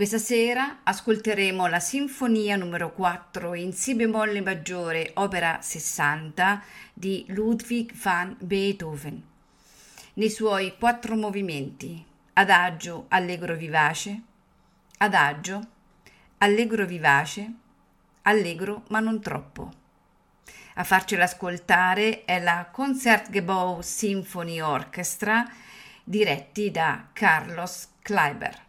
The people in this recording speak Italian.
Questa sera ascolteremo la Sinfonia numero 4 in Si bemolle maggiore, opera 60 di Ludwig van Beethoven. Nei suoi quattro movimenti: adagio, allegro vivace, adagio, allegro vivace, allegro ma non troppo. A farcela ascoltare è la Concertgebouw Symphony Orchestra diretti da Carlos Kleiber.